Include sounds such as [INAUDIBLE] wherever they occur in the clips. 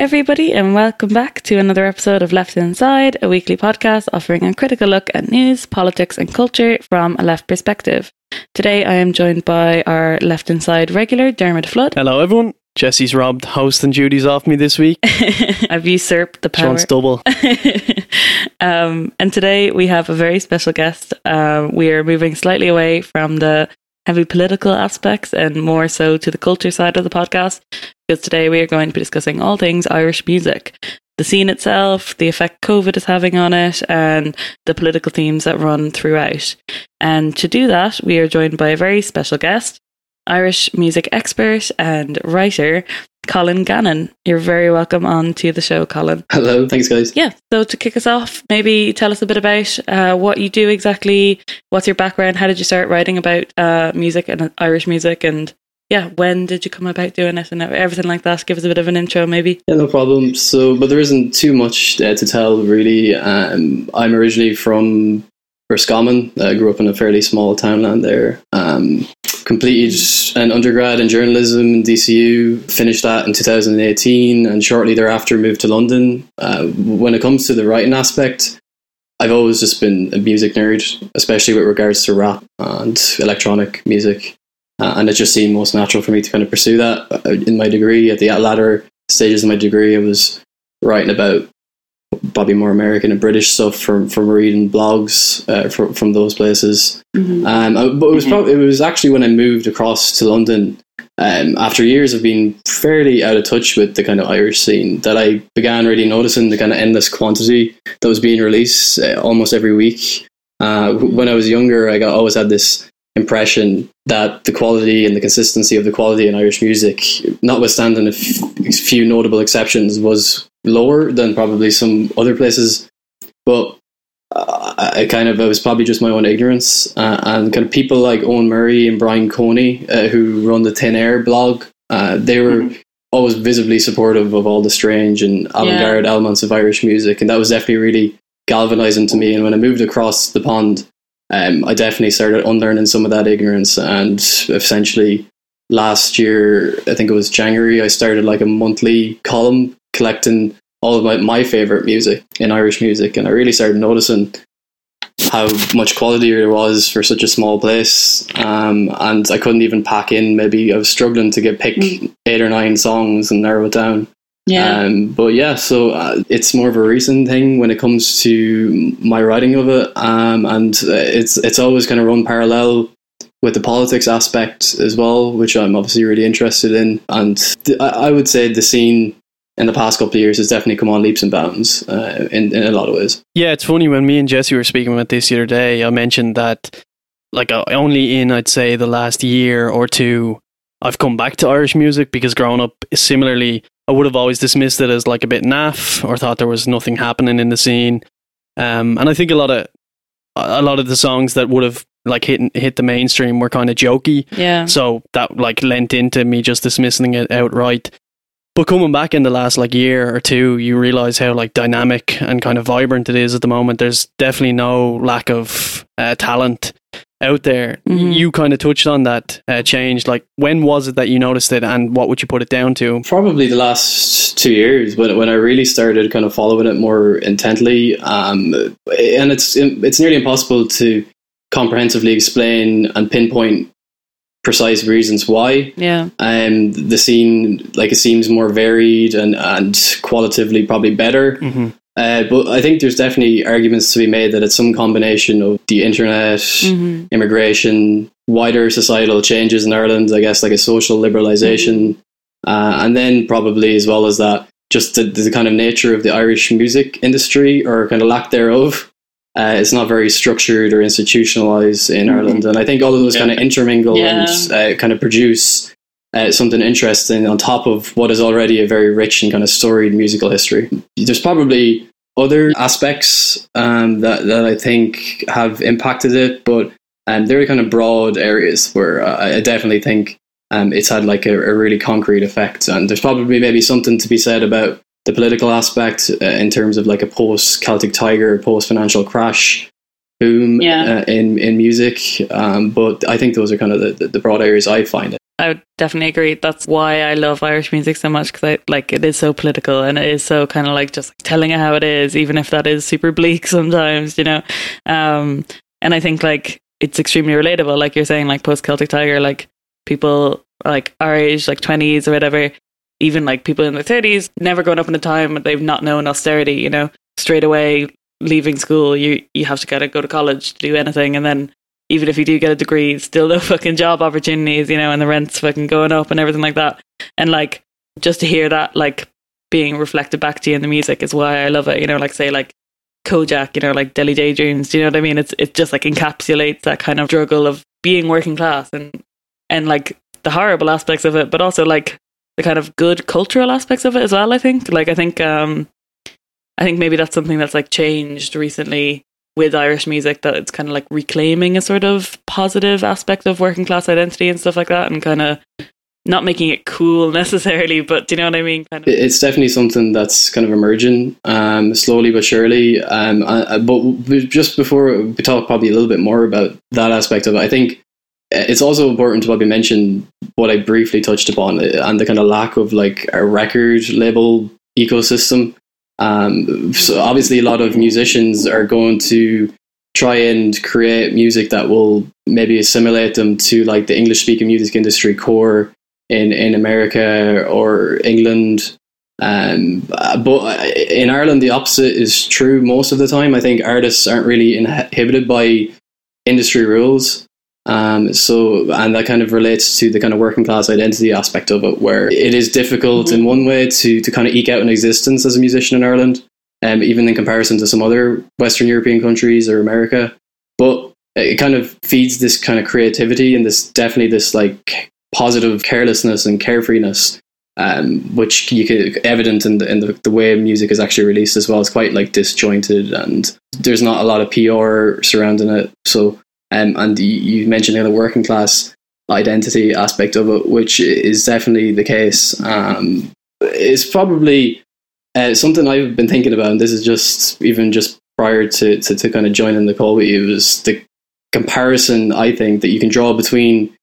Everybody, and welcome back to another episode of Left Inside, a weekly podcast offering a critical look at news, politics, and culture from a left perspective. Today, I am joined by our Left Inside regular, Dermot Flood. Hello, everyone. Jesse's robbed hosting duties off me this week. [LAUGHS] I've usurped the power. Sean's double. [LAUGHS] um, and today we have a very special guest. Um, we are moving slightly away from the heavy political aspects and more so to the culture side of the podcast because today we are going to be discussing all things Irish music. The scene itself, the effect COVID is having on it, and the political themes that run throughout. And to do that, we are joined by a very special guest, Irish music expert and writer, Colin Gannon. You're very welcome on to the show, Colin. Hello, thanks, guys. Yeah, so to kick us off, maybe tell us a bit about uh, what you do exactly, what's your background, how did you start writing about uh, music and Irish music, and yeah, when did you come about doing it and everything like that? Give us a bit of an intro, maybe. Yeah, no problem. So, but there isn't too much uh, to tell, really. Um, I'm originally from Roscommon. I grew up in a fairly small townland there. Um, completed an undergrad in journalism in DCU, finished that in 2018, and shortly thereafter moved to London. Uh, when it comes to the writing aspect, I've always just been a music nerd, especially with regards to rap and electronic music. Uh, and it just seemed most natural for me to kind of pursue that. Uh, in my degree, at the latter stages of my degree, I was writing about probably more American and British stuff from from reading blogs uh, from from those places. Mm-hmm. Um, uh, but it was mm-hmm. probably it was actually when I moved across to London. Um, after years of being fairly out of touch with the kind of Irish scene, that I began really noticing the kind of endless quantity that was being released uh, almost every week. Uh, when I was younger, I got, always had this impression that the quality and the consistency of the quality in Irish music, notwithstanding a few notable exceptions, was lower than probably some other places. But uh, I kind of it was probably just my own ignorance uh, and kind of people like Owen Murray and Brian Coney uh, who run the Thin Air blog. Uh, they were mm-hmm. always visibly supportive of all the strange and avant-garde yeah. elements of Irish music, and that was definitely really galvanizing to me. And when I moved across the pond um, I definitely started unlearning some of that ignorance. And essentially, last year, I think it was January, I started like a monthly column collecting all of my, my favorite music in Irish music. And I really started noticing how much quality there was for such a small place. Um, and I couldn't even pack in, maybe I was struggling to get pick mm. eight or nine songs and narrow it down. Yeah. Um, but yeah, so uh, it's more of a recent thing when it comes to my writing of it, um, and uh, it's it's always kind of run parallel with the politics aspect as well, which I'm obviously really interested in. And th- I would say the scene in the past couple of years has definitely come on leaps and bounds uh, in in a lot of ways. Yeah, it's funny when me and Jesse were speaking about this the other day. I mentioned that like uh, only in I'd say the last year or two I've come back to Irish music because growing up similarly I would have always dismissed it as like a bit naff or thought there was nothing happening in the scene. Um, and I think a lot of a lot of the songs that would have like hit hit the mainstream were kind of jokey. Yeah. So that like lent into me just dismissing it outright. But coming back in the last like year or two, you realize how like dynamic and kind of vibrant it is at the moment. There's definitely no lack of uh, talent out there. Mm-hmm. You kind of touched on that uh, change. Like, when was it that you noticed it, and what would you put it down to? Probably the last two years when when I really started kind of following it more intently. Um, and it's it's nearly impossible to comprehensively explain and pinpoint precise reasons why. Yeah. And um, the scene, like, it seems more varied and and qualitatively probably better. Mm-hmm. Uh, but I think there's definitely arguments to be made that it's some combination of the internet, mm-hmm. immigration, wider societal changes in Ireland, I guess, like a social liberalization, mm-hmm. uh, and then probably as well as that, just the, the, kind of nature of the Irish music industry or kind of lack thereof. Uh, it's not very structured or institutionalized in mm-hmm. Ireland. And I think all of those yeah. kind of intermingle yeah. and uh, kind of produce uh, something interesting on top of what is already a very rich and kind of storied musical history. There's probably other aspects um, that, that I think have impacted it, but um, they're kind of broad areas where uh, I definitely think um, it's had like a, a, really concrete effect. And there's probably maybe something to be said about the political aspect uh, in terms of like a post Celtic Tiger, post financial crash boom yeah. uh, in in music. Um, but I think those are kind of the, the broad areas I find it. I would definitely agree. That's why I love Irish music so much because I like it is so political and it is so kind of like just telling it how it is, even if that is super bleak [LAUGHS] sometimes, you know. Um, and I think like it's extremely relatable, like you're saying, like post Celtic Tiger, like people like our age, like twenties or whatever, even like people in their thirties, never grown up in a time they've not known austerity, you know, straight away leaving school, you you have to kind of go to college to do anything, and then even if you do get a degree, still no [LAUGHS] fucking job opportunities, you know, and the rent's fucking going up and everything like that. And like just to hear that like being reflected back to you in the music is why I love it. You know, like say like Kojaque, you know, like Deli Daydreams. Do you know what I mean? It's it just like encapsulates that kind of struggle of being working class and and like the horrible aspects of it, but also like the kind of good cultural aspects of it as well. I think. Like I think um I think maybe that's something that's like changed recently with Irish music that it's kind of like reclaiming a sort of positive aspect of working class identity and stuff like that and kind of not making it cool [LAUGHS] necessarily, but do you know what I mean? Kind of. It's definitely something that's kind of emerging um, slowly but surely. Um, uh, but just before we talk probably a little bit more about that aspect of it, I think it's also important to probably mention what I briefly touched upon uh, and the kind of lack of like a record label ecosystem. Um, so obviously, a lot of musicians are going to try and create music that will maybe assimilate them to like the English speaking music industry core in in America or England. Um, but in Ireland, the opposite is true most of the time. I think artists aren't really inhibited by industry rules. Um, so, and that kind of relates to the kind of working class identity aspect of it, where it is difficult mm-hmm. in one way to, to kind of eke out an existence as a musician in Ireland, um, even in comparison to some other Western European countries or America. But it kind of feeds this kind of creativity and this definitely this like positive carelessness and carefreeness, um, which you could evident in the in the, the way music is actually released as well. It's quite like disjointed and there's not a lot of PR surrounding it. So um, and you, mentioned the working class identity aspect of it, which is definitely the case. Um, it's probably uh, something I've been thinking about, and this is just even just prior to, to, to kind of joining the call with you, was the comparison I think that you can draw between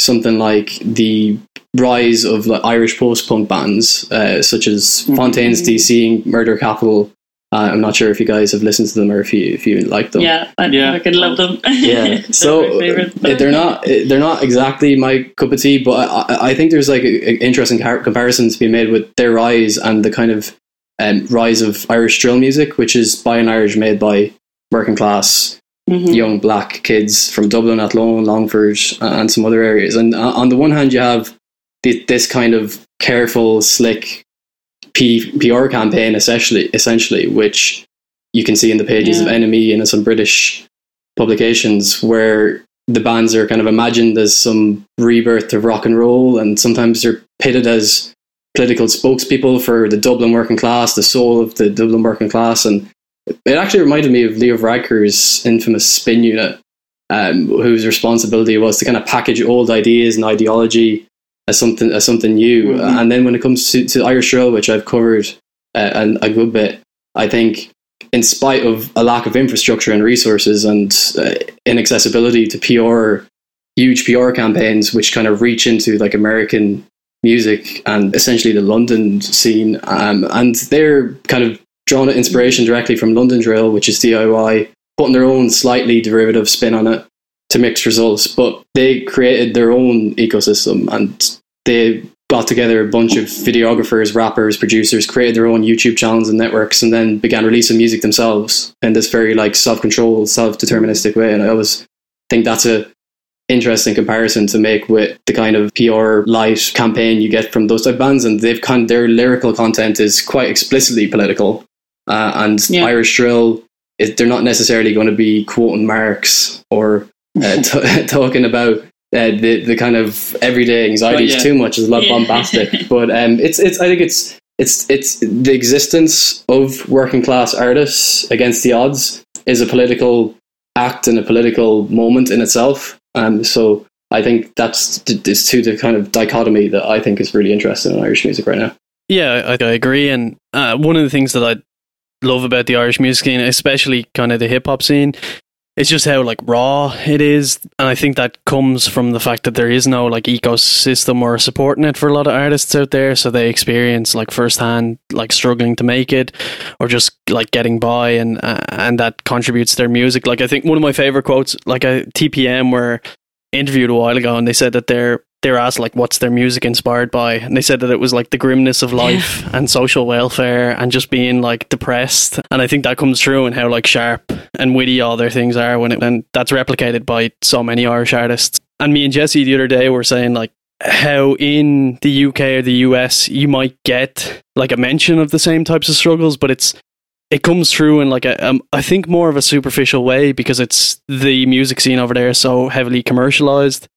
something like the rise of like Irish post punk bands, uh, such as mm-hmm. Fontaines DC, Murder Capital, uh, I'm not sure if you guys have listened to them or if you if you like them. Yeah, I, yeah. I can love them. [LAUGHS] Yeah, so they're not they're not exactly my cup of tea, but I, I think there's like an interesting comparison to be made with their rise and the kind of um, rise of Irish drill music, which is by an Irish made by working class mm-hmm. young black kids from Dublin, Athlone, Longford, and some other areas. And uh, on the one hand, you have this kind of careful, slick P- PR campaign, essentially, essentially, which you can see in the pages yeah. of NME and some British publications, where the bands are kind of imagined as some rebirth of rock and roll, and sometimes they're pitted as political spokespeople for the Dublin working class, the soul of the Dublin working class, and it actually reminded me of Leo Varadkar's infamous spin unit, um, whose responsibility was to kind of package old ideas and ideology as something as something new. Mm-hmm. And then when it comes to, to Irish drill, which I've covered uh, a good bit, I think in spite of a lack of infrastructure and resources and uh, inaccessibility to PR, huge PR campaigns, which kind of reach into like American music and essentially the London scene, um, and they're kind of drawn inspiration directly from London drill, which is DIY, putting their own slightly derivative spin on it to mixed results, but they created their own ecosystem and they got together a bunch of videographers, rappers, producers, created their own YouTube channels and networks, and then began releasing music themselves in this very like self-controlled, self-deterministic way. And I always think that's a interesting comparison to make with the kind of PR light campaign you get from those type of bands, and they've kind their lyrical content is quite explicitly political, uh, and yeah. Irish drill. they're not necessarily going to be quoting Marx or uh, [LAUGHS] t- talking about uh, the the kind of everyday anxieties yeah. too much is a lot yeah. bombastic. [LAUGHS] but um, it's it's I think it's it's it's the existence of working class artists against the odds is a political act and a political moment in itself. Um, so I think that's this to the kind of dichotomy that I think is really interesting in Irish music right now. Yeah, I, I agree. And uh, one of the things that I love about the Irish music scene, especially kind of the hip hop scene, it's just how like raw it is and i think that comes from the fact that there is no like ecosystem or support net for a lot of artists out there so they experience like firsthand like struggling to make it or just like getting by and uh, and that contributes to their music. Like i think one of my favorite quotes like a tpm were interviewed a while ago and they said that they're they were asked like what's their music inspired by? And they said that it was like the grimness of life yeah. and social welfare and just being like depressed. And i think that comes through in how like sharp and witty all their things are when it and that's replicated by so many irish artists. And me and jesse the other day were saying like how in the uk or the us you might get like a mention of the same types of struggles but it's it comes through in like a um, I think more of a superficial way because it's the music scene over there is so heavily commercialized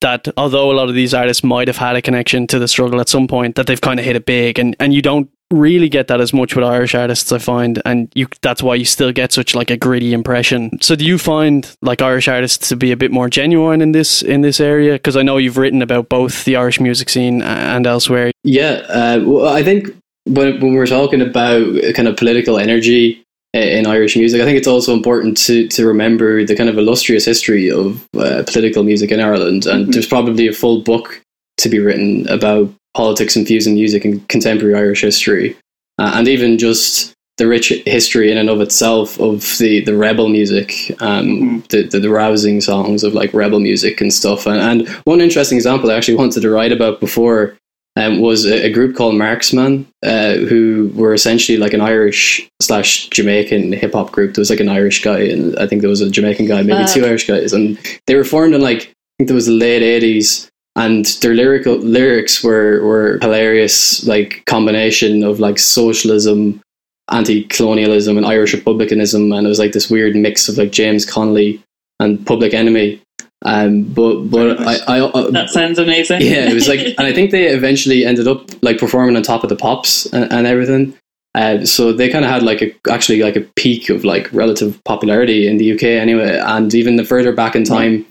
that although a lot of these artists might have had a connection to the struggle at some point, that they've kind of hit it big, and and you don't really get that as much with Irish artists, I find, and you that's why you still get such like a gritty impression. So do you find like Irish artists to be a bit more genuine in this in this area? Because I know you've written about both the Irish music scene and elsewhere. Yeah, uh, well, I think when when we're talking about kind of political energy in Irish music. I think it's also important to, to remember the kind of illustrious history of uh, political music in Ireland. And mm-hmm. there's probably a full book to be written about politics infusing music in contemporary Irish history. Uh, and even just the rich history in and of itself of the, the rebel music, um, mm-hmm. the, the, the, rousing songs of like rebel music and stuff. And, and one interesting example I actually wanted to write about before um, was a, a, group called Marxman, uh, who were essentially like an Irish slash Jamaican hip hop group. There was like an Irish guy, and I think there was a Jamaican guy, maybe two Irish guys, and they were formed in like I think there was the late eighties. And their lyrical lyrics were, were hilarious, like combination of like socialism, anti-colonialism, and Irish republicanism, and it was like this weird mix of like James Connolly and Public Enemy. Um, but but I, I uh, that sounds amazing. yeah, it was like, and I think they [LAUGHS] eventually ended up like performing on top of the pops and, and everything. Uh, so they kind of had like a actually like a peak of like relative popularity in the UK anyway. And even the further back in time,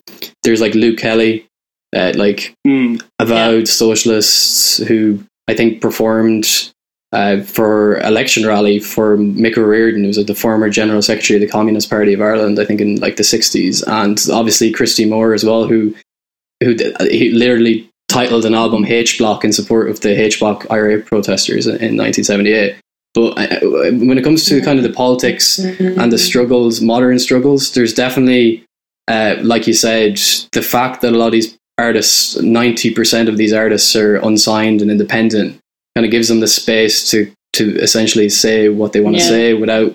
there's like Luke Kelly, uh, like mm, avowed yeah. socialists who I think performed uh, for election rally for Mick O'Riordan, who was like the former general secretary of the Communist Party of Ireland, I think in like the sixties, and obviously Christy Moore as well, who who he literally titled an album H Block in support of the H Block IRA protesters in 1978. But uh, when it comes to kind of the politics and the struggles, modern struggles, there's definitely, uh, like you said, the fact that a lot of these artists, 90% of these artists are unsigned and independent, kind of gives them the space to to essentially say what they want to yeah. say without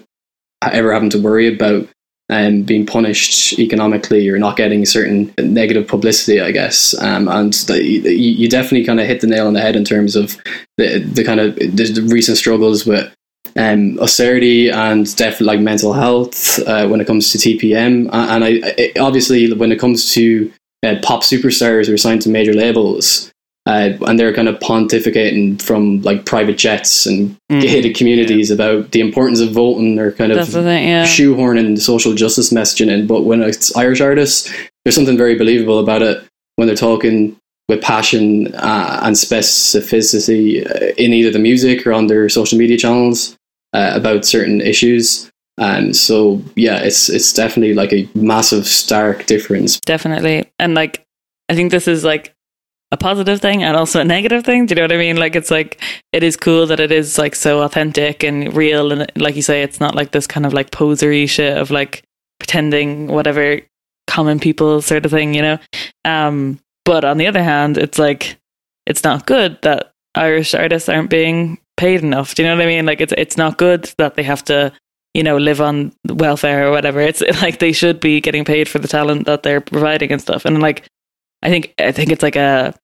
ever having to worry about um, being punished economically or not getting certain negative publicity, I guess. Um, and the, you definitely kind of hit the nail on the head in terms of the, the kind of the, the recent struggles with um, austerity and definitely like mental health uh, when it comes to TPM. And I, it, obviously, when it comes to uh, pop superstars who are signed to major labels, uh, and they're kind of pontificating from like private jets and mm, gated communities yeah. about the importance of voting or kind of thing, yeah. shoehorning social justice messaging in. But when it's Irish artists, there's something very believable about it when they're talking with passion uh, and specificity uh, in either the music or on their social media channels uh, about certain issues. And so, yeah, it's it's definitely like a massive, stark difference. Definitely, and like I think this is like a positive thing and also a negative thing. Do you know what I mean? Like it's like it is cool that it is like so authentic and real and like you say, it's not like this kind of like posery shit of like pretending whatever common people sort of thing, you know? Um but on the other hand, it's like it's not good that Irish artists aren't being paid enough. Do you know what I mean? Like it's it's not good that they have to, you know, live on welfare or whatever. It's [LAUGHS] like they should be getting paid for the talent that they're providing and stuff. And like I think I think it's like a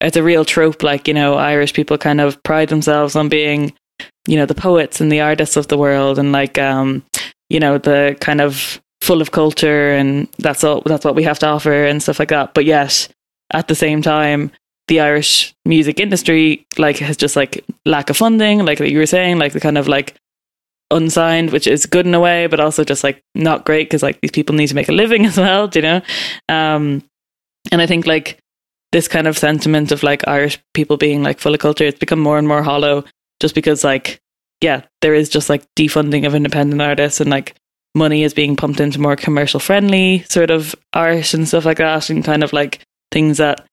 it's a real trope. Like you know, Irish people kind of pride themselves on being, you know, the poets and the artists of the world, and like um, you know, the kind of full of culture, and that's all. That's what we have to offer and stuff like that. But yet, at the same time, the Irish music industry like has just like lack of funding, like that you were saying, like the kind of like unsigned, which is good in a way, but also just like not great because like these people need to make a living [LAUGHS] as well, you know? Um, and I think like this kind of sentiment of like Irish people being like full of culture, it's become more and more hollow just because like, yeah, there is just like defunding of independent artists and like money is being pumped into more commercial friendly sort of art and stuff like that, and kind of like things that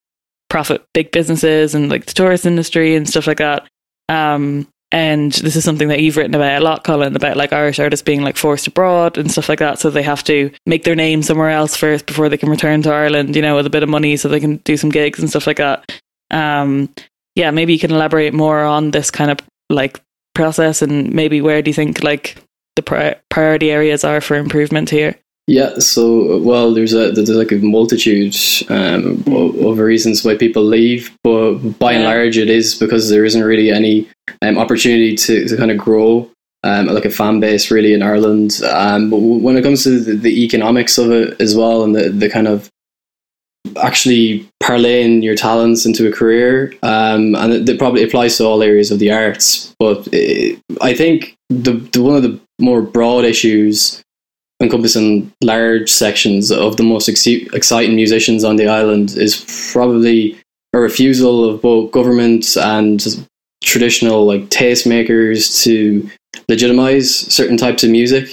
profit big businesses and like the tourist industry and stuff like that. Um, and this is something that you've written about a lot, Colin, about like Irish artists being like forced abroad and stuff like that. So they have to make their name somewhere else first before they can return to Ireland, you know, with a bit of money so they can do some gigs and stuff like that. Um, yeah, maybe you can elaborate more on this kind of like process and maybe where do you think like the pri- priority areas are for improvement here? Yeah, so well, there's a there's like a multitude um, of, reasons why people leave, but by and large, it is because there isn't really any um, opportunity to, to kind of grow um, like a fan base really in Ireland. Um, but when it comes to the, the economics of it as well, and the, the kind of actually parlaying your talents into a career, um, and it, it probably applies to all areas of the arts. But it, I think the, the one of the more broad issues encompassing large sections of the most ex- exciting musicians on the island is probably a refusal of both government and traditional like tastemakers to legitimize certain types of music.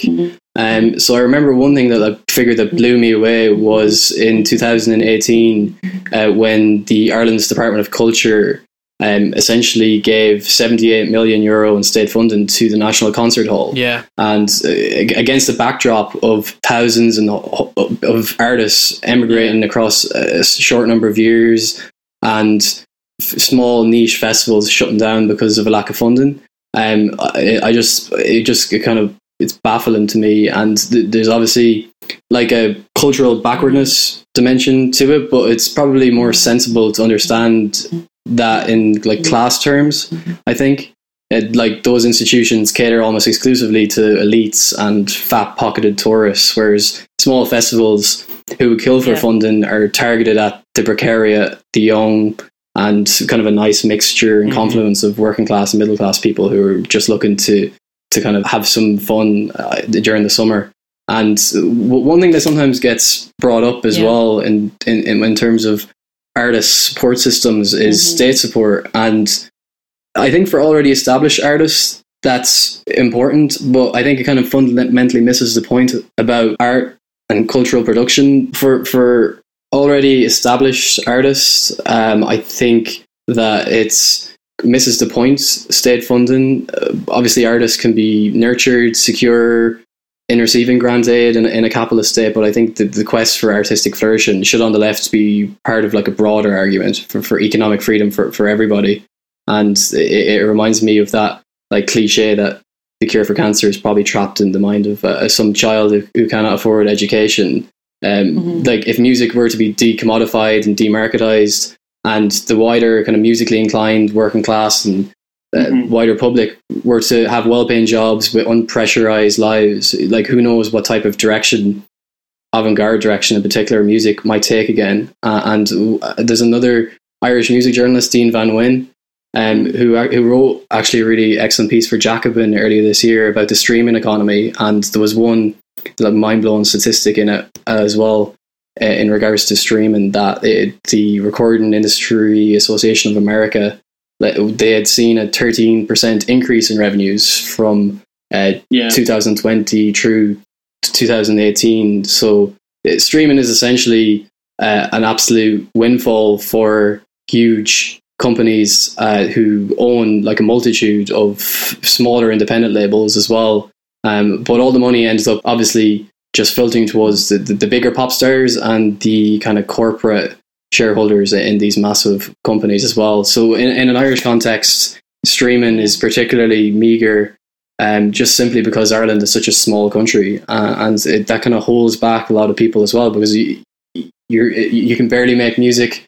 Um, so I remember one thing that like figure that blew me away was in 2018 uh, when the Ireland's Department of Culture um, essentially gave 78 million euro in state funding to the National Concert Hall. Yeah. and uh, against the backdrop of thousands and of of artists emigrating across a short number of years and f- small niche festivals shutting down because of a lack of funding. Um I, I just it just it kind of it's baffling to me. And th- there's obviously like a cultural backwardness dimension to it but it's probably more sensible to understand that in like class terms i think it, like those institutions cater almost exclusively to elites and fat pocketed tourists, whereas small festivals who kill for Yeah. funding are targeted at the precariat, the young, and kind of a nice mixture and Mhm. confluence of working class and middle class people who are just looking to to kind of have some fun uh, during the summer. And one thing that sometimes gets brought up as Yeah. well in, in in terms of artist support systems is Mhm. state support and I think for already established artists, that's important, but I think it kind of fundamentally misses the point about art and cultural production. For for already established artists, um, I think that it's misses the point. State funding, uh, obviously, artists can be nurtured, secure in receiving grant aid in, in a capitalist state, but I think the, the quest for artistic flourishing should, on the left, be part of like a broader argument for, for economic freedom for, for everybody and it, it reminds me of that like cliche that the cure for cancer is probably trapped in the mind of uh, some child who, who cannot afford education. Um, Mhm. Like if music were to be decommodified and demarketized, and the wider kind of musically inclined working class and uh, Mhm. wider public were to have well-paying jobs with unpressurized lives, like who knows what type of direction avant-garde direction in particular music might take again. Uh, and uh, there's another irish music journalist Dean Van Nguyen um, who who wrote actually a really excellent piece for Jacobin earlier this year about the streaming economy, and there was one like, mind blowing statistic in it as well uh, in regards to streaming that it, the Recording Industry Association of America they had seen a thirteen percent increase in revenues from uh, Yeah. 2020 through 2018. So streaming is essentially uh, an absolute windfall for huge companies uh, who own like a multitude of smaller independent labels as well. Um, but all the money ends up obviously just filtering towards the, the, the bigger pop stars and the kind of corporate shareholders in these massive companies as well. So in, in an Irish context, streaming is particularly meager um, just simply because Ireland is such a small country, uh, and it, that kind of holds back a lot of people as well because you you can barely make music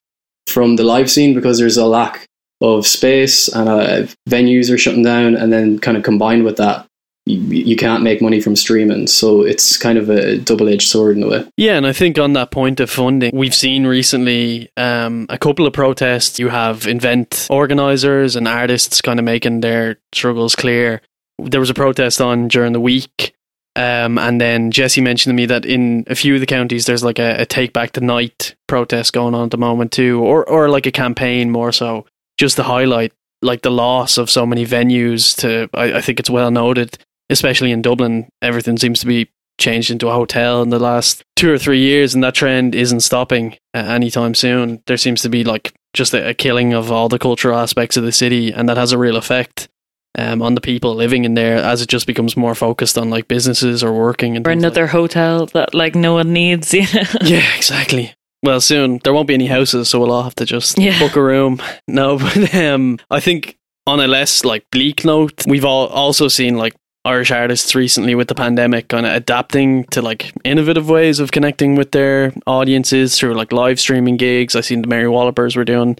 from the live scene because there's a lack of space and uh, venues are shutting down, and then kind of combined with that, you, you can't make money from streaming. So it's kind of a double edged sword in a way. Yeah, and I think on that point of funding, we've seen recently um, a couple of protests. You have event organizers and artists kind of making their struggles clear. There was a protest on during the week, um, and then Jesse mentioned to me that in a few of the counties, there's like a, a take back the night protest going on at the moment too, or or like a campaign more so, just to highlight like the loss of so many venues. To I, I think it's well noted, especially in Dublin, everything seems to be changed into a hotel in the last two or three years, and that trend isn't stopping uh, anytime soon. There seems to be like just a, a killing of all the cultural aspects of the city, and that has a real effect um, on the people living in there as it just becomes more focused on like businesses or working and or things like another hotel that like no one needs. You know? [LAUGHS] yeah, exactly. Well, soon there won't be any houses, so we'll all have to just Yeah. book a room. [LAUGHS] No, but um, I think on a less like bleak note, we've all also seen like Irish artists recently with the pandemic kind of adapting to like innovative ways of connecting with their audiences through like live streaming gigs. I've seen the Mary Wallopers were doing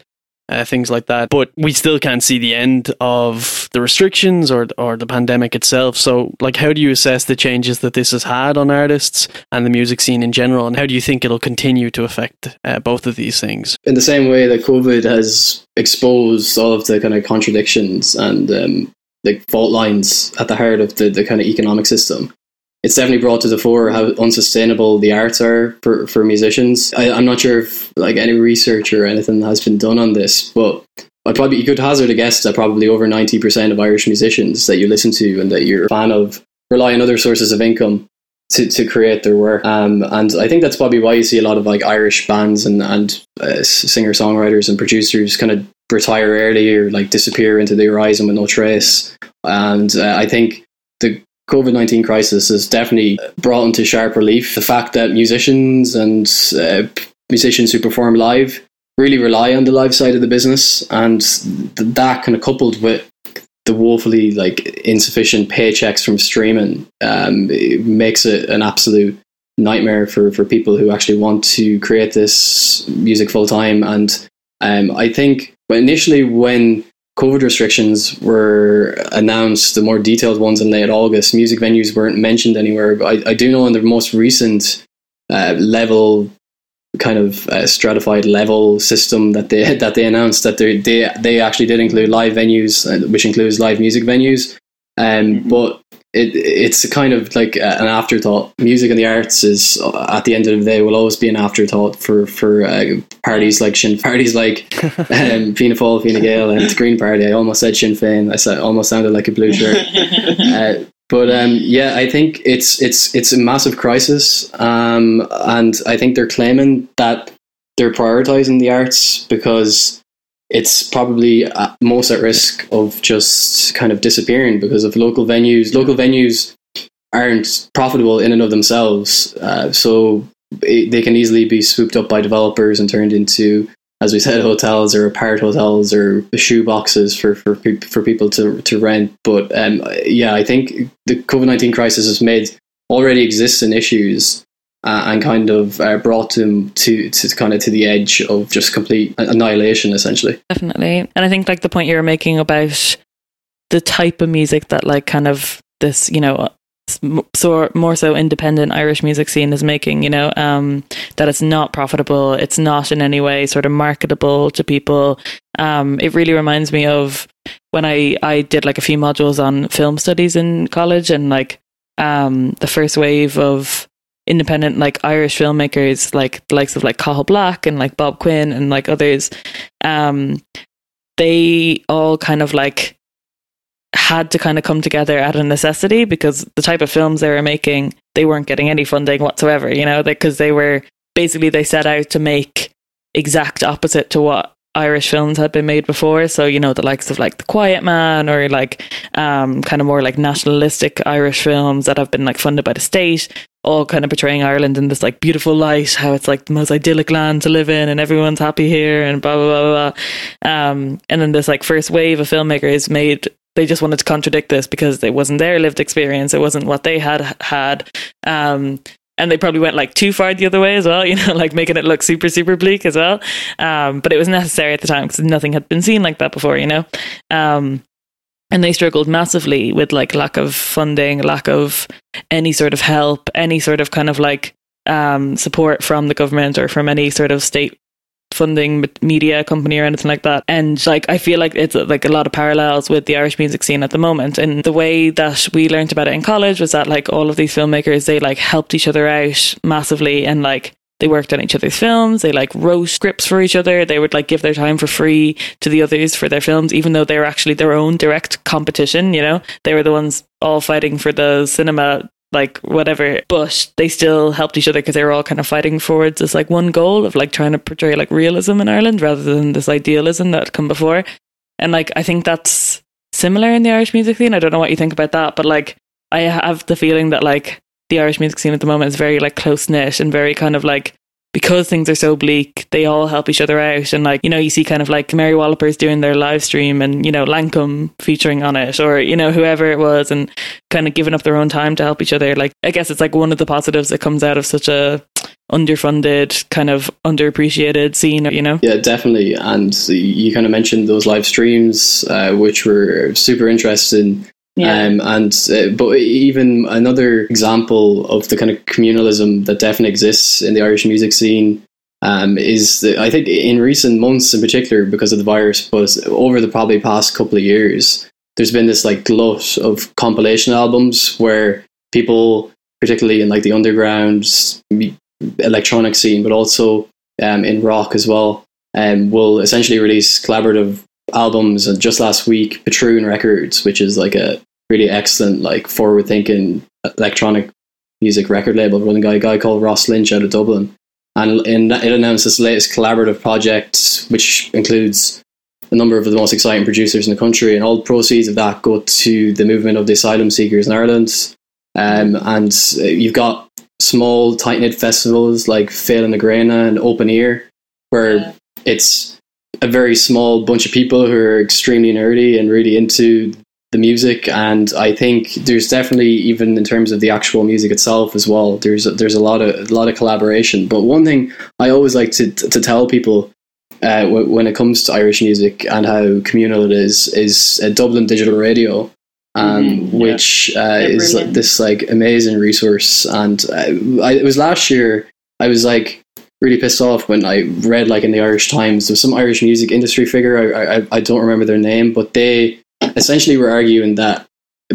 uh, things like that. But we still can't see the end of the restrictions or or the pandemic itself. So, like, how do you assess the changes that this has had on artists and the music scene in general, and how do you think it'll continue to affect uh, both of these things? in the same way that COVID has exposed all of the kind of contradictions and um, like fault lines at the heart of the, the kind of economic system, it's definitely brought to the fore how unsustainable the arts are for, for musicians. I, I'm not sure if like any research or anything has been done on this, but I probably you could hazard a guess that probably over ninety percent of Irish musicians that you listen to and that you're a fan of rely on other sources of income to, to create their work. Um, and I think that's probably why you see a lot of like Irish bands and, and uh, singer songwriters and producers kind of retire early or like disappear into the horizon with no trace. And uh, I think the COVID 19 crisis has definitely brought into sharp relief the fact that musicians and uh, musicians who perform live really rely on the live side of the business. And th- that kind of coupled with the woefully like insufficient paychecks from streaming um, it makes it an absolute nightmare for, for people who actually want to create this music full time. And um, I think initially when COVID restrictions were announced, the more detailed ones in late August, music venues weren't mentioned anywhere. But I, I do know in the most recent uh, level kind of uh, stratified level system that they [LAUGHS] that they announced that they they they actually did include live venues, uh, which includes live music venues. Um, but it it's a kind of like uh, an afterthought. Music and the arts is uh, at the end of the day will always be an afterthought for for uh, parties like Sinn parties like [LAUGHS] um, Fianna Fáil, Fianna Gael, and the Green Party. I almost said Sinn Féin. I said almost sounded like a blue shirt. [LAUGHS] uh, but um, yeah, I think it's it's it's a massive crisis, um, and I think they're claiming that they're prioritizing the arts because it's probably uh, most at risk of just kind of disappearing because of local venues. Local venues aren't profitable in and of themselves, uh, so it, they can easily be swooped up by developers and turned into, as we said, [LAUGHS] hotels or apart hotels or shoe boxes for for for people to to rent. But um, yeah, I think the COVID nineteen crisis has made already existing issues uh, and kind of uh, brought them to to kind of to the edge of just complete annihilation, essentially. Definitely. And I think like the point you were making about the type of music that like kind of this, you know, so more so independent Irish music scene is making, you know, um, that it's not profitable, it's not in any way sort of marketable to people. Um, it really reminds me of when I I did like a few modules on film studies in college and like um the first wave of independent like Irish filmmakers like the likes of like Cathal Black and like Bob Quinn and like others um they all kind of like had to kind of come together out of necessity because the type of films they were making they weren't getting any funding whatsoever you know because they were basically they set out to make exact opposite to what Irish films had been made before. So, you know, the likes of like The Quiet Man or like um, kind of more like nationalistic Irish films that have been like funded by the state, all kind of portraying Ireland in this like beautiful light, how it's like the most idyllic land to live in and everyone's happy here and blah, blah, blah, blah. Um, and then this like first wave of filmmakers made they just wanted to contradict this because it wasn't their lived experience. It wasn't what they had had. Um, and they probably went like too far the other way as well, [LAUGHS] you know, like making it look super, super bleak as well. Um, but it was necessary at the time because nothing had been seen like that before, you know. Um, and they struggled massively with like lack of funding, lack of any sort of help, any sort of kind of like um, support from the government or from any sort of state funding media company or anything like that. And like I feel like it's like a lot of parallels with the Irish music scene at the moment. And the way that we learned about it in college was that like all of these filmmakers they like helped each other out massively and like they worked on each other's films. They like wrote scripts for each other. They would like give their time for free to the others for their films, even though they were actually their own direct competition. You know, they were the ones all fighting for the cinema like whatever. But they still helped each other because they were all kind of fighting forwards this like one goal of like trying to portray like realism in Ireland rather than this idealism that had come before. And like I think that's similar in the Irish music scene. I don't know what you think about that, but like I have the feeling that like the Irish music scene at the moment is very like close knit and very kind of like because things are so bleak, they all help each other out. And like, you know, you see kind of like Mary Wallopers doing their live stream and, you know, Lankum featuring on it or, you know, whoever it was and kind of giving up their own time to help each other. Like, I guess it's like one of the positives that comes out of such a underfunded, kind of underappreciated scene, you know? Yeah, definitely. And you kind of mentioned those live streams, uh, which were super interesting. Yeah. Um, and uh, but even another example of the kind of communalism that definitely exists in the Irish music scene um, is that I think in recent months in particular because of the virus, but over the probably past couple of years, there's been this like glut of compilation albums where people, particularly in like the underground electronic scene, but also um, in rock as well, um, will essentially release collaborative albums and just last week Patroon Records, which is like a really excellent, like forward thinking electronic music record label run by a guy called Ross Lynch out of Dublin. And in, it announced its latest collaborative project, which includes a number of the most exciting producers in the country, and all the proceeds of that go to the movement of the asylum seekers in Ireland. Um, and you've got small, tight knit festivals like Féile na Gréine and Open Ear, where yeah. it's a very small bunch of people who are extremely nerdy and really into the music and I think there's definitely even in terms of the actual music itself as well there's there's a lot of a lot of collaboration but one thing I always like to to tell people uh, when it comes to Irish music and how communal it is is uh, Dublin Digital Radio um, mm-hmm, yeah. which uh, is brilliant. this like amazing resource and uh, I, it was last year I was like really pissed off when I read like in the Irish Times there was some Irish music industry figure I, I, I don't remember their name but they essentially we're arguing that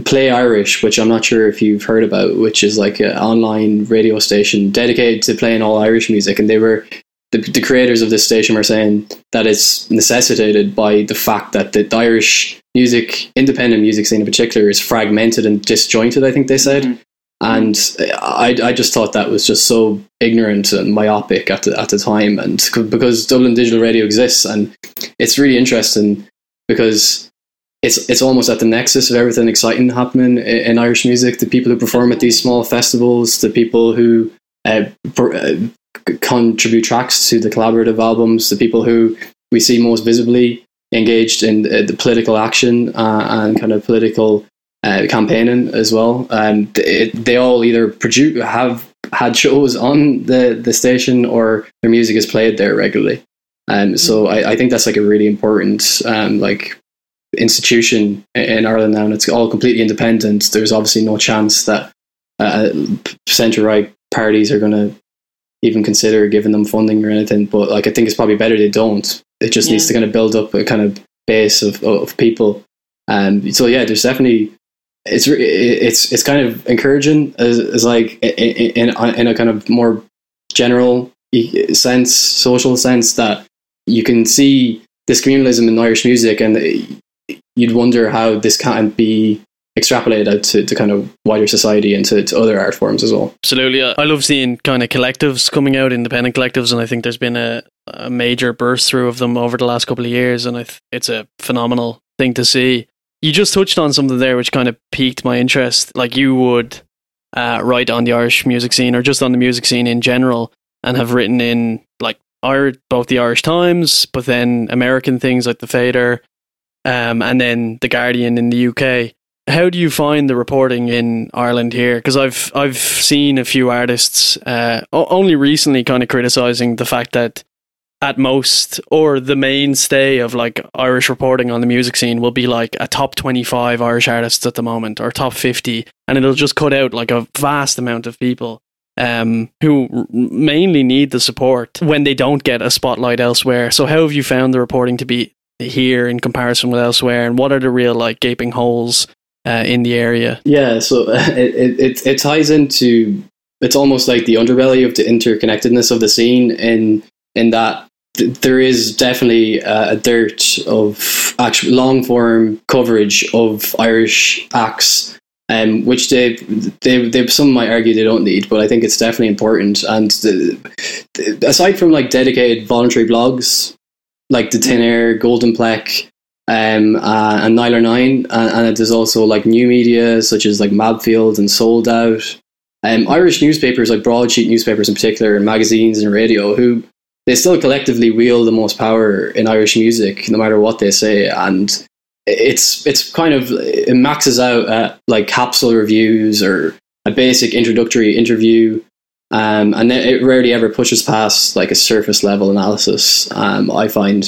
Play Irish, which I'm not sure if you've heard about, which is like an online radio station dedicated to playing all Irish music, and they were the, the creators of this station were saying that it's necessitated by the fact that the Irish music, independent music scene in particular, is fragmented and disjointed. I think they said. Mm-hmm. And I, I just thought that was just so ignorant and myopic at the, at the time. And because Dublin Digital Radio exists, and it's really interesting because it's it's almost at the nexus of everything exciting happening in, in Irish music. The people who perform at these small festivals, the people who uh, per, uh, contribute tracks to the collaborative albums, the people who we see most visibly engaged in uh, the political action uh, and kind of political uh, campaigning as well. Um, they, they all either produce have had shows on the the station or their music is played there regularly. Um, so I, I think that's like a really important um, like institution in Ireland now, and it's all completely independent. There's obviously no chance that uh, centre right parties are going to even consider giving them funding or anything. But like, I think it's probably better they don't. It just yeah. needs to kind of build up a kind of base of of people. And so yeah, there's definitely it's it's it's kind of encouraging as, as like in, in in a kind of more general sense, social sense that you can see this communalism in Irish music, and you'd wonder how this can't be extrapolated out to, to kind of wider society and to, to other art forms as well. Absolutely. I love seeing kind of collectives coming out, independent collectives, and I think there's been a, a major burst through of them over the last couple of years, and th- it's a phenomenal thing to see. You just touched on something there which kind of piqued my interest. Like you would uh, write on the Irish music scene or just on the music scene in general and have written in like both the Irish Times, but then American things like the Fader um, and then the Guardian in the UK. How do you find the reporting in Ireland here? Because I've I've seen a few artists uh, only recently kind of criticizing the fact that at most or the mainstay of like Irish reporting on the music scene will be like a top 25 Irish artists at the moment or top 50 and it'll just cut out like a vast amount of people um, who mainly need the support when they don't get a spotlight elsewhere. So how have you found the reporting to be here in comparison with elsewhere, and what are the real like gaping holes uh, in the area? Yeah, so [LAUGHS] uh, it, it it ties into it's almost like the underbelly of the interconnectedness of the scene in in that there is definitely a dearth of actual long form coverage of Irish acts um, which they, they, they, some might argue they don't need, but I think it's definitely important. And the, the, aside from like dedicated voluntary blogs, like the Thin Air, GoldenPlec, um, uh, and Nialler9, and, and, there's also like new media such as like Mabfield and Sold Out. Um, Irish newspapers, like broadsheet newspapers in particular, and magazines and radio, who they still collectively wield the most power in Irish music, no matter what they say. And it's it's kind of it maxes out at like capsule reviews or a basic introductory interview, um, and it rarely ever pushes past like a surface level analysis. Um, I find,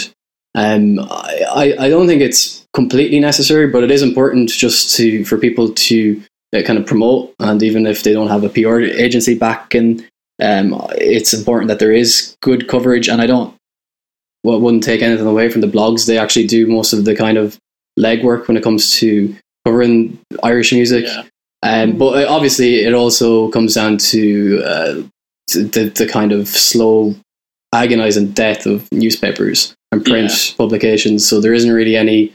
um, I I don't think it's completely necessary, but it is important just to for people to uh, kind of promote, and even if they don't have a PR agency back, and um, it's important that there is good coverage. And I don't well, wouldn't take anything away from the blogs. They actually do most of the kind of legwork when it comes to covering Irish music. Yeah. Um, but obviously, it also comes down to, uh, to the, the kind of slow, agonizing death of newspapers and print yeah. publications. So there isn't really any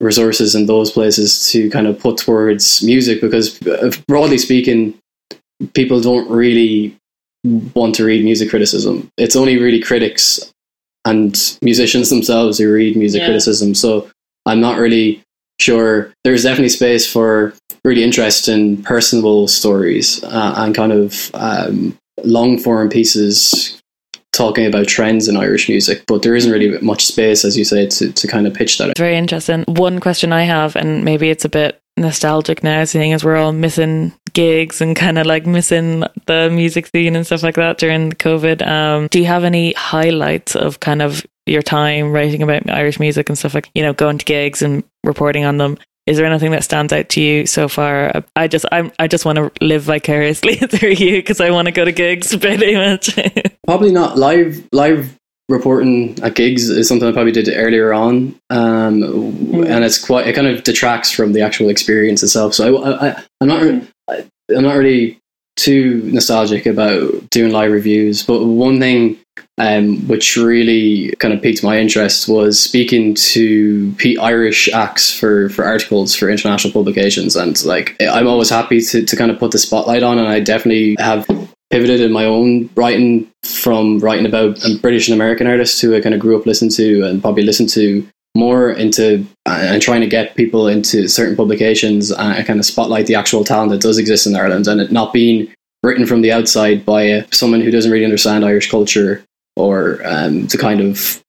resources in those places to kind of put towards music because, uh, broadly speaking, people don't really want to read music criticism. It's only really critics and musicians themselves who read music yeah. criticism. So I'm not really sure. There's definitely space for really interesting personal stories uh, and kind of um, long form pieces talking about trends in Irish music, but there isn't really much space, as you say, to, to kind of pitch that. It's very interesting. One question I have, and maybe it's a bit nostalgic now, seeing as we're all missing gigs and kind of like missing the music scene and stuff like that during COVID. Um, do you have any highlights of kind of your time writing about Irish music and stuff like you know going to gigs and reporting on them. Is there anything that stands out to you so far? I just I'm I just want to live vicariously [LAUGHS] through you because I want to go to gigs [LAUGHS] pretty much. [LAUGHS] probably not live live reporting at gigs is something I probably did earlier on, um, mm. and it's quite it kind of detracts from the actual experience itself. So I, I I'm not I, I'm not really too nostalgic about doing live reviews, but one thing um, which really kind of piqued my interest was speaking to Irish acts for, for articles for international publications. And like, I'm always happy to, to kind of put the spotlight on, and I definitely have pivoted in my own writing from writing about British and American artists who I kind of grew up listening to and probably listened to more into uh, and trying to get people into certain publications and kind of spotlight the actual talent that does exist in Ireland and it not being written from the outside by uh, someone who doesn't really understand Irish culture or um, the kind of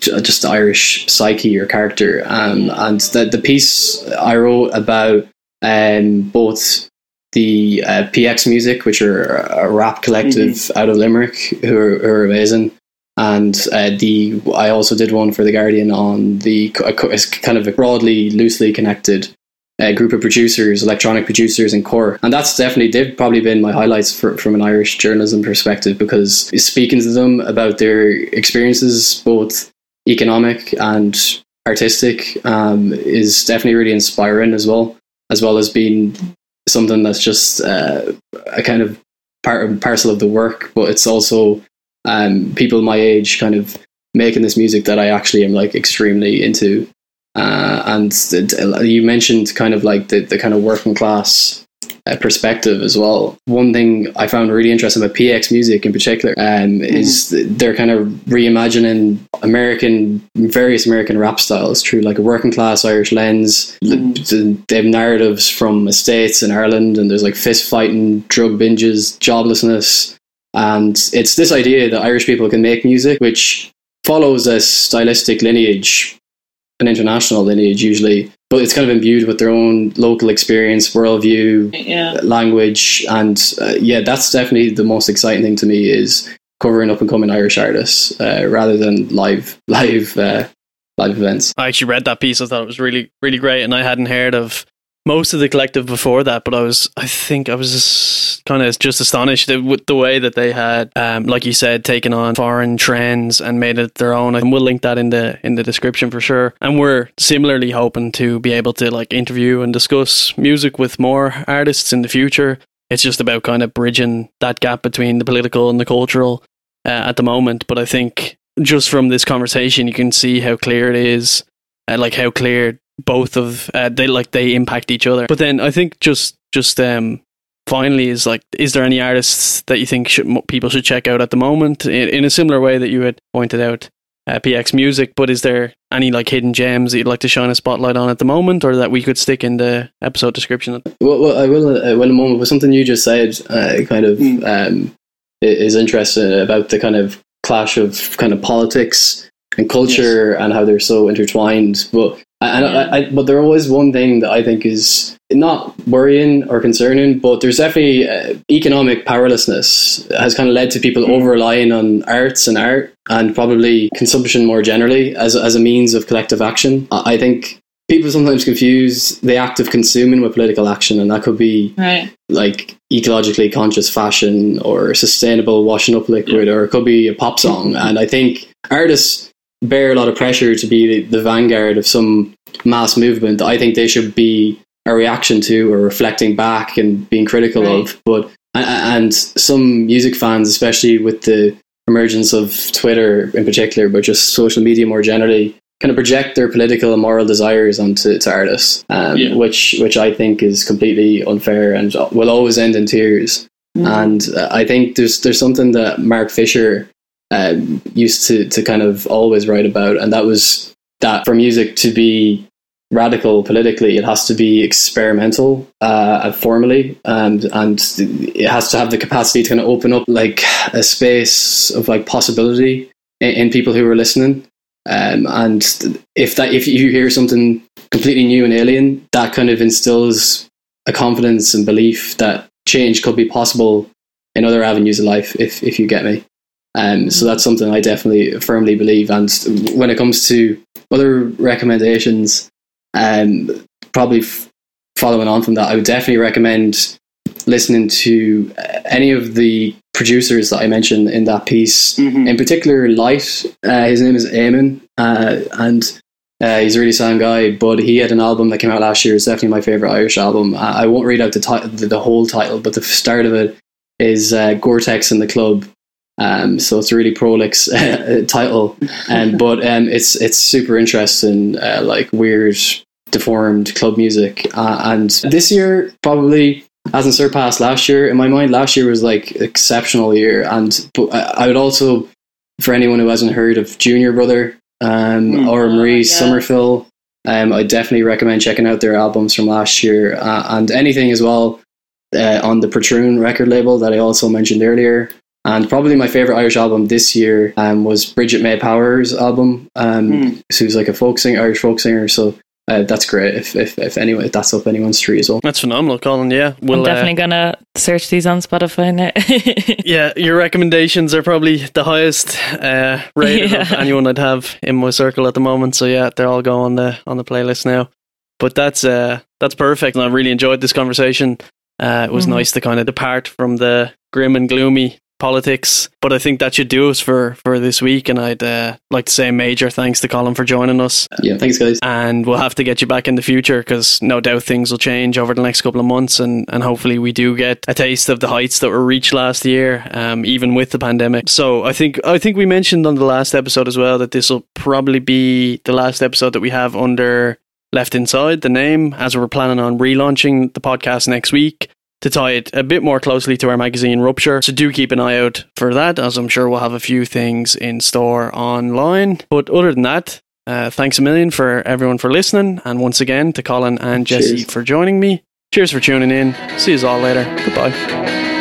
just Irish psyche or character. Um, and the, the piece I wrote about um, both the uh, PX Music, which are a rap collective mm-hmm. out of Limerick, who are, who are amazing. And uh, the I also did one for the Guardian on the kind of a broadly, loosely connected a group of producers, electronic producers in Cork. And that's definitely, they've probably been my highlights for, from an Irish journalism perspective because speaking to them about their experiences, both economic and artistic, um, is definitely really inspiring as well, as well as being something that's just uh, a kind of part parcel of the work, but it's also um, people my age kind of making this music that I actually am like extremely into. Uh, and you mentioned kind of like the, the kind of working class uh, perspective as well. One thing I found really interesting about PX music in particular um, mm. is they're kind of reimagining American, various American rap styles through like a working class Irish lens. Mm. They have narratives from estates in Ireland, and there's like fist fighting, drug binges, joblessness. And it's this idea that Irish people can make music which follows a stylistic lineage an international lineage usually, but it's kind of imbued with their own local experience, worldview, yeah. language, and uh, yeah, that's definitely the most exciting thing to me is covering up and coming Irish artists uh, rather than live [LAUGHS] live uh, live events. I actually read that piece. I thought it was really really great, and I hadn't heard of most of the collective before that, but I was, I think I was kind of just astonished with the way that they had, um, like you said, taken on foreign trends and made it their own. And we'll link that in the in the description for sure. And we're similarly hoping to be able to like interview and discuss music with more artists in the future. It's just about kind of bridging that gap between the political and the cultural uh, at the moment. But I think just from this conversation, you can see how clear it is, uh, like how clear both of uh, they like they impact each other. But then I think just just um finally is like is there any artists that you think should, people should check out at the moment in, in a similar way that you had pointed out uh, PX Music, but is there any like hidden gems that you'd like to shine a spotlight on at the moment, or that we could stick in the episode description? Well, well I will. Uh, well, a moment with something you just said, uh, kind of mm. um, is interesting about the kind of clash of kind of politics and culture yes. and how they're so intertwined. But and yeah. I, I, but there always one thing that I think is not worrying or concerning, but there's definitely uh, economic powerlessness has kind of led to people mm. over relying on arts and art and probably consumption more generally as as a means of collective action. I, I think people sometimes confuse the act of consuming with political action, and that could be right. like ecologically conscious fashion or sustainable washing up liquid, yeah. or it could be a pop song. And I think artists bear a lot of pressure to be the vanguard of some mass movement. That I think they should be a reaction to or reflecting back and being critical right. of. But and some music fans, especially with the emergence of Twitter in particular, but just social media more generally, kind of project their political and moral desires onto to artists, um, yeah. which which I think is completely unfair and will always end in tears. Mm. And uh, I think there's there's something that Mark Fisher um, used to to kind of always write about, and that was that for music to be radical politically, it has to be experimental uh, formally, and and it has to have the capacity to kind of open up like a space of like possibility in, in people who are listening. Um, and if that if you hear something completely new and alien, that kind of instills a confidence and belief that change could be possible in other avenues of life. If if you get me. Um, so that's something I definitely firmly believe. And when it comes to other recommendations, um, probably f- following on from that, I would definitely recommend listening to uh, any of the producers that I mentioned in that piece. Mm-hmm. In particular, Light. Uh, his name is Eamon, uh, and uh, he's a really sound guy. But he had an album that came out last year. It's definitely my favorite Irish album. I, I won't read out the, ti- the, the whole title, but the start of it is uh, Gore-Tex in the Club. Um, so it's a really prolix [LAUGHS] uh, title, um, but um, it's it's super interesting, uh, like weird, deformed club music. Uh, and this year probably hasn't surpassed last year in my mind. Last year was like exceptional year, and but I would also, for anyone who hasn't heard of Junior Brother um, mm, or Marie yeah. Somerville, um, I definitely recommend checking out their albums from last year uh, and anything as well uh, on the Patroon record label that I also mentioned earlier. And probably my favorite Irish album this year um, was Brigid Mae Power's album. Um, mm. Who's like a folk singer, Irish folk singer. So uh, that's great. If if if anyone if that's up anyone's tree as well. That's phenomenal, Colin. Yeah, we'll, I'm definitely uh, gonna search these on Spotify now. [LAUGHS] yeah, your recommendations are probably the highest uh, rated yeah. of anyone I'd have in my circle at the moment. So yeah, they're all going on the on the playlist now. But that's uh that's perfect, and I really enjoyed this conversation. Uh, it was mm-hmm. nice to kind of depart from the grim and gloomy politics. But I think that should do us for for this week. And I'd uh, like to say a major thanks to Colin for joining us. Yeah, thanks, guys. And we'll have to get you back in the future because no doubt things will change over the next couple of months, and and hopefully we do get a taste of the heights that were reached last year, um, even with the pandemic. So I think I think we mentioned on the last episode as well that this will probably be the last episode that we have under Left Inside, the name, as we're planning on relaunching the podcast next week to tie it a bit more closely to our magazine Rupture. So do keep an eye out for that, as I'm sure we'll have a few things in store online. But other than that, uh, thanks a million for everyone for listening, and once again to Colin and Jesse Cheers. for joining me. Cheers for tuning in. See you all later. Goodbye.